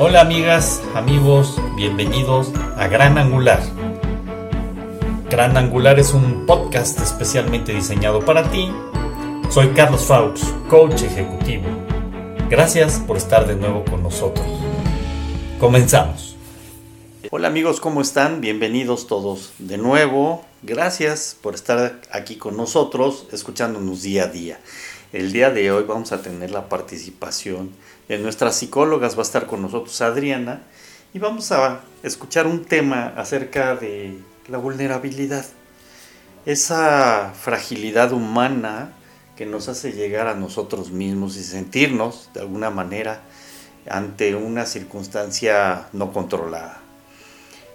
Hola amigas, amigos, bienvenidos a Gran Angular. Gran Angular es un podcast especialmente diseñado para ti. Soy Carlos Faux, coach ejecutivo. Gracias por estar de nuevo con nosotros. Comenzamos. Hola amigos, ¿cómo están? Bienvenidos todos de nuevo. Gracias por estar aquí con nosotros, escuchándonos día a día. El día de hoy vamos a tener la participación de nuestras psicólogas, va a estar con nosotros Adriana y vamos a escuchar un tema acerca de la vulnerabilidad, esa fragilidad humana que nos hace llegar a nosotros mismos y sentirnos de alguna manera ante una circunstancia no controlada.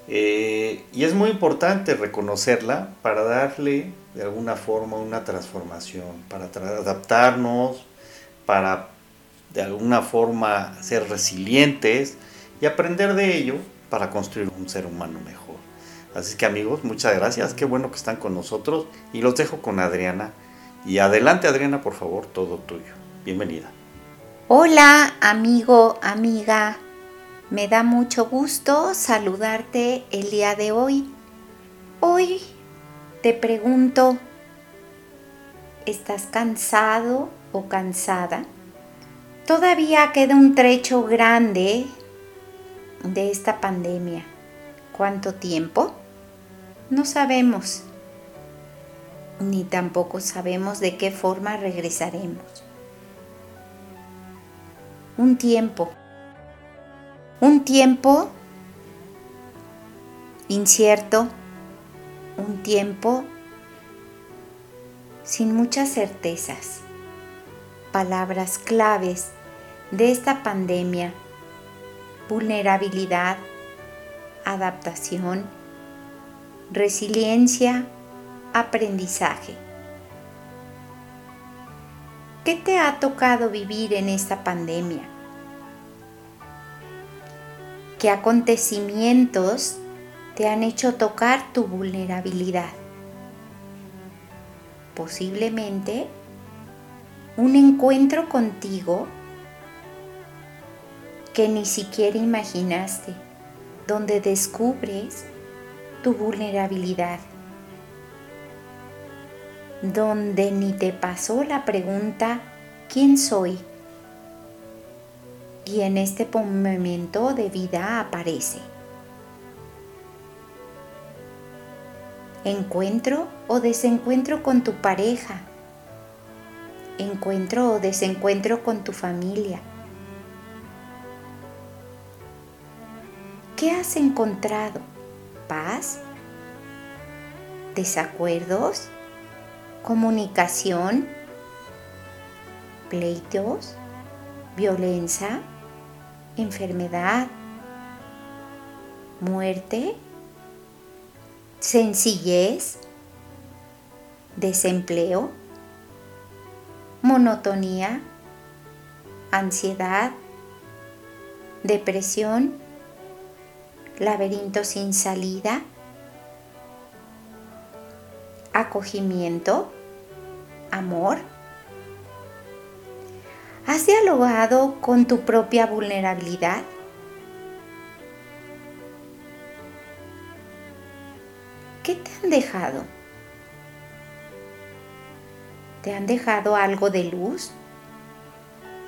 Eh, y es muy importante reconocerla para darle de alguna forma una transformación, para adaptarnos, para de alguna forma ser resilientes y aprender de ello para construir un ser humano mejor. Así que amigos, muchas gracias, qué bueno que están con nosotros y los dejo con Adriana. Y adelante Adriana, por favor, todo tuyo. Bienvenida. Hola amigo, amiga, me da mucho gusto saludarte el día de hoy. Hoy te pregunto, ¿estás cansado o cansada? Todavía queda un trecho grande de esta pandemia. ¿Cuánto tiempo? No sabemos. Ni tampoco sabemos de qué forma regresaremos. Un tiempo. Un tiempo incierto un tiempo sin muchas certezas. Palabras claves de esta pandemia, vulnerabilidad, adaptación, resiliencia, aprendizaje. ¿Qué te ha tocado vivir en esta pandemia? ¿Qué acontecimientos te han hecho tocar tu vulnerabilidad. Posiblemente un encuentro contigo que ni siquiera imaginaste, donde descubres tu vulnerabilidad, donde ni te pasó la pregunta, ¿quién soy? Y en este momento de vida aparece. encuentro o desencuentro con tu pareja, encuentro o desencuentro con tu familia. ¿Qué has encontrado? ¿Paz? ¿Desacuerdos? ¿Comunicación? ¿Pleitos? ¿Violencia? ¿Enfermedad? ¿Muerte? sencillez, desempleo, monotonía, ansiedad, depresión, laberinto sin salida, acogimiento, amor. ¿Has dialogado con tu propia vulnerabilidad? ¿Qué te han dejado? ¿Te han dejado algo de luz?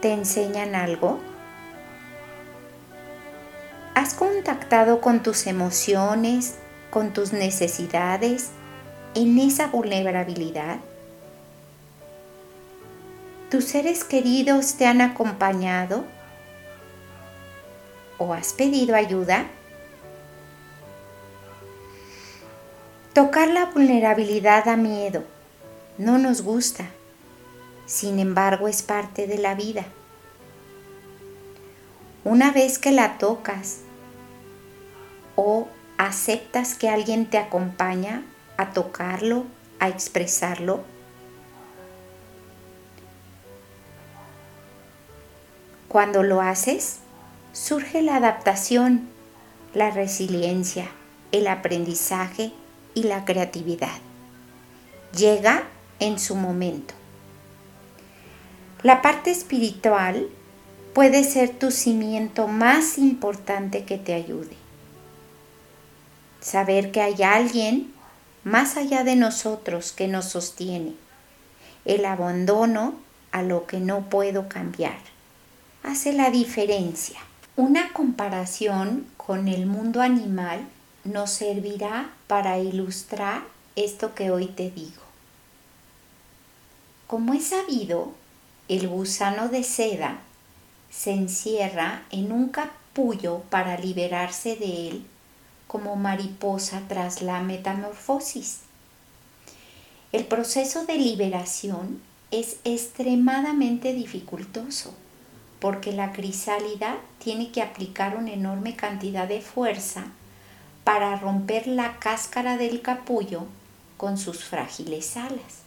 ¿Te enseñan algo? ¿Has contactado con tus emociones, con tus necesidades en esa vulnerabilidad? ¿Tus seres queridos te han acompañado? ¿O has pedido ayuda? Tocar la vulnerabilidad da miedo, no nos gusta, sin embargo es parte de la vida. Una vez que la tocas o aceptas que alguien te acompaña a tocarlo, a expresarlo, cuando lo haces, surge la adaptación, la resiliencia, el aprendizaje y la creatividad. Llega en su momento. La parte espiritual puede ser tu cimiento más importante que te ayude. Saber que hay alguien más allá de nosotros que nos sostiene. El abandono a lo que no puedo cambiar hace la diferencia. Una comparación con el mundo animal nos servirá para ilustrar esto que hoy te digo. Como es sabido, el gusano de seda se encierra en un capullo para liberarse de él como mariposa tras la metamorfosis. El proceso de liberación es extremadamente dificultoso porque la crisálida tiene que aplicar una enorme cantidad de fuerza para romper la cáscara del capullo con sus frágiles alas.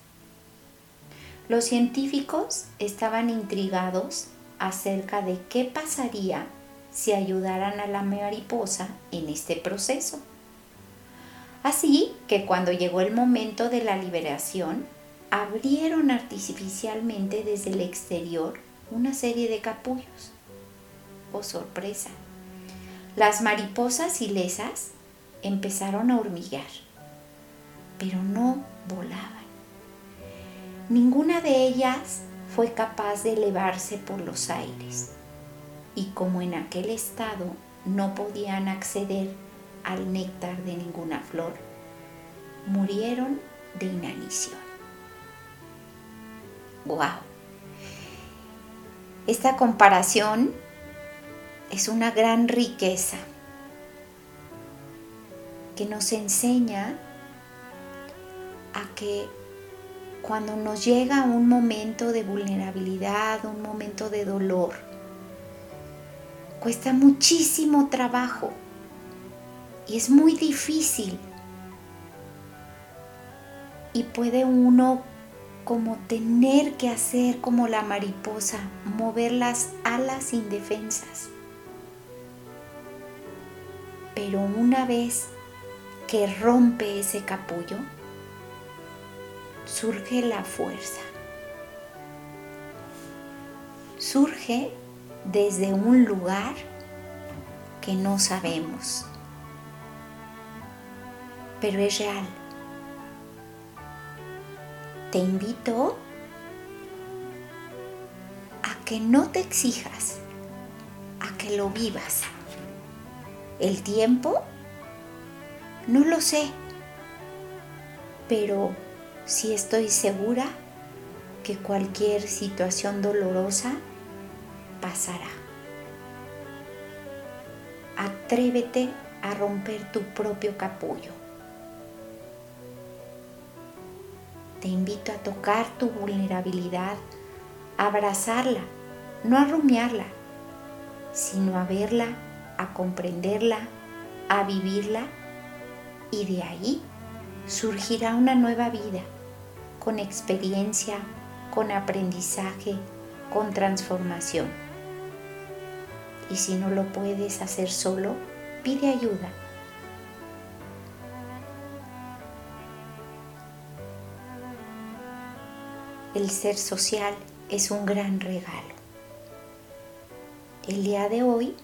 Los científicos estaban intrigados acerca de qué pasaría si ayudaran a la mariposa en este proceso. Así que cuando llegó el momento de la liberación, abrieron artificialmente desde el exterior una serie de capullos. Oh sorpresa. Las mariposas ilesas empezaron a hormiguear, pero no volaban. Ninguna de ellas fue capaz de elevarse por los aires y como en aquel estado no podían acceder al néctar de ninguna flor, murieron de inanición. ¡Wow! Esta comparación es una gran riqueza que nos enseña a que cuando nos llega un momento de vulnerabilidad, un momento de dolor, cuesta muchísimo trabajo y es muy difícil. Y puede uno como tener que hacer como la mariposa, mover las alas indefensas. Pero una vez que rompe ese capullo, surge la fuerza. Surge desde un lugar que no sabemos, pero es real. Te invito a que no te exijas, a que lo vivas. El tiempo, no lo sé, pero sí estoy segura que cualquier situación dolorosa pasará. Atrévete a romper tu propio capullo. Te invito a tocar tu vulnerabilidad, a abrazarla, no a rumiarla, sino a verla, a comprenderla, a vivirla y de ahí surgirá una nueva vida con experiencia, con aprendizaje, con transformación. Y si no lo puedes hacer solo, pide ayuda. El ser social es un gran regalo. El día de hoy,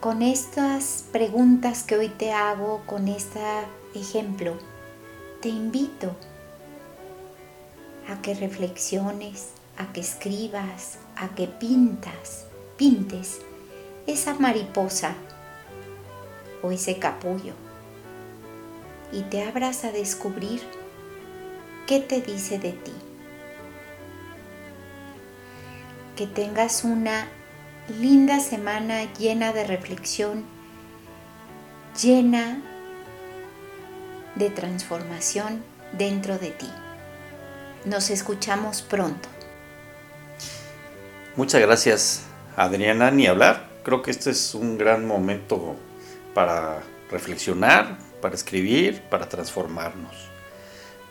con estas preguntas que hoy te hago, con este ejemplo, te invito a que reflexiones, a que escribas, a que pintas, pintes esa mariposa o ese capullo y te abras a descubrir qué te dice de ti. Que tengas una linda semana llena de reflexión, llena de transformación dentro de ti. Nos escuchamos pronto. Muchas gracias, Adriana. Ni hablar. Creo que este es un gran momento para reflexionar, para escribir, para transformarnos.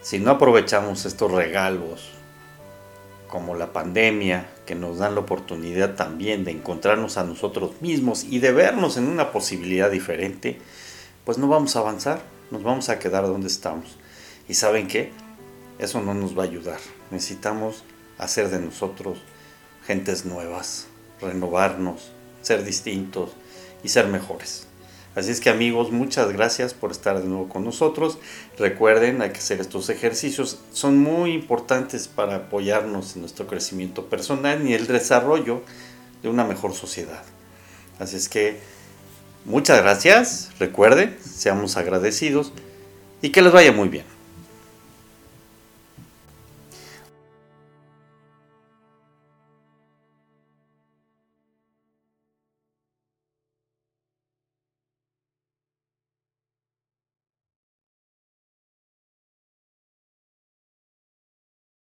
Si no aprovechamos estos regalos, como la pandemia, que nos dan la oportunidad también de encontrarnos a nosotros mismos y de vernos en una posibilidad diferente, pues no vamos a avanzar, nos vamos a quedar donde estamos. ¿Y saben qué? Eso no nos va a ayudar. Necesitamos hacer de nosotros gentes nuevas, renovarnos, ser distintos y ser mejores. Así es que amigos, muchas gracias por estar de nuevo con nosotros. Recuerden, hay que hacer estos ejercicios. Son muy importantes para apoyarnos en nuestro crecimiento personal y el desarrollo de una mejor sociedad. Así es que muchas gracias. Recuerden, seamos agradecidos y que les vaya muy bien.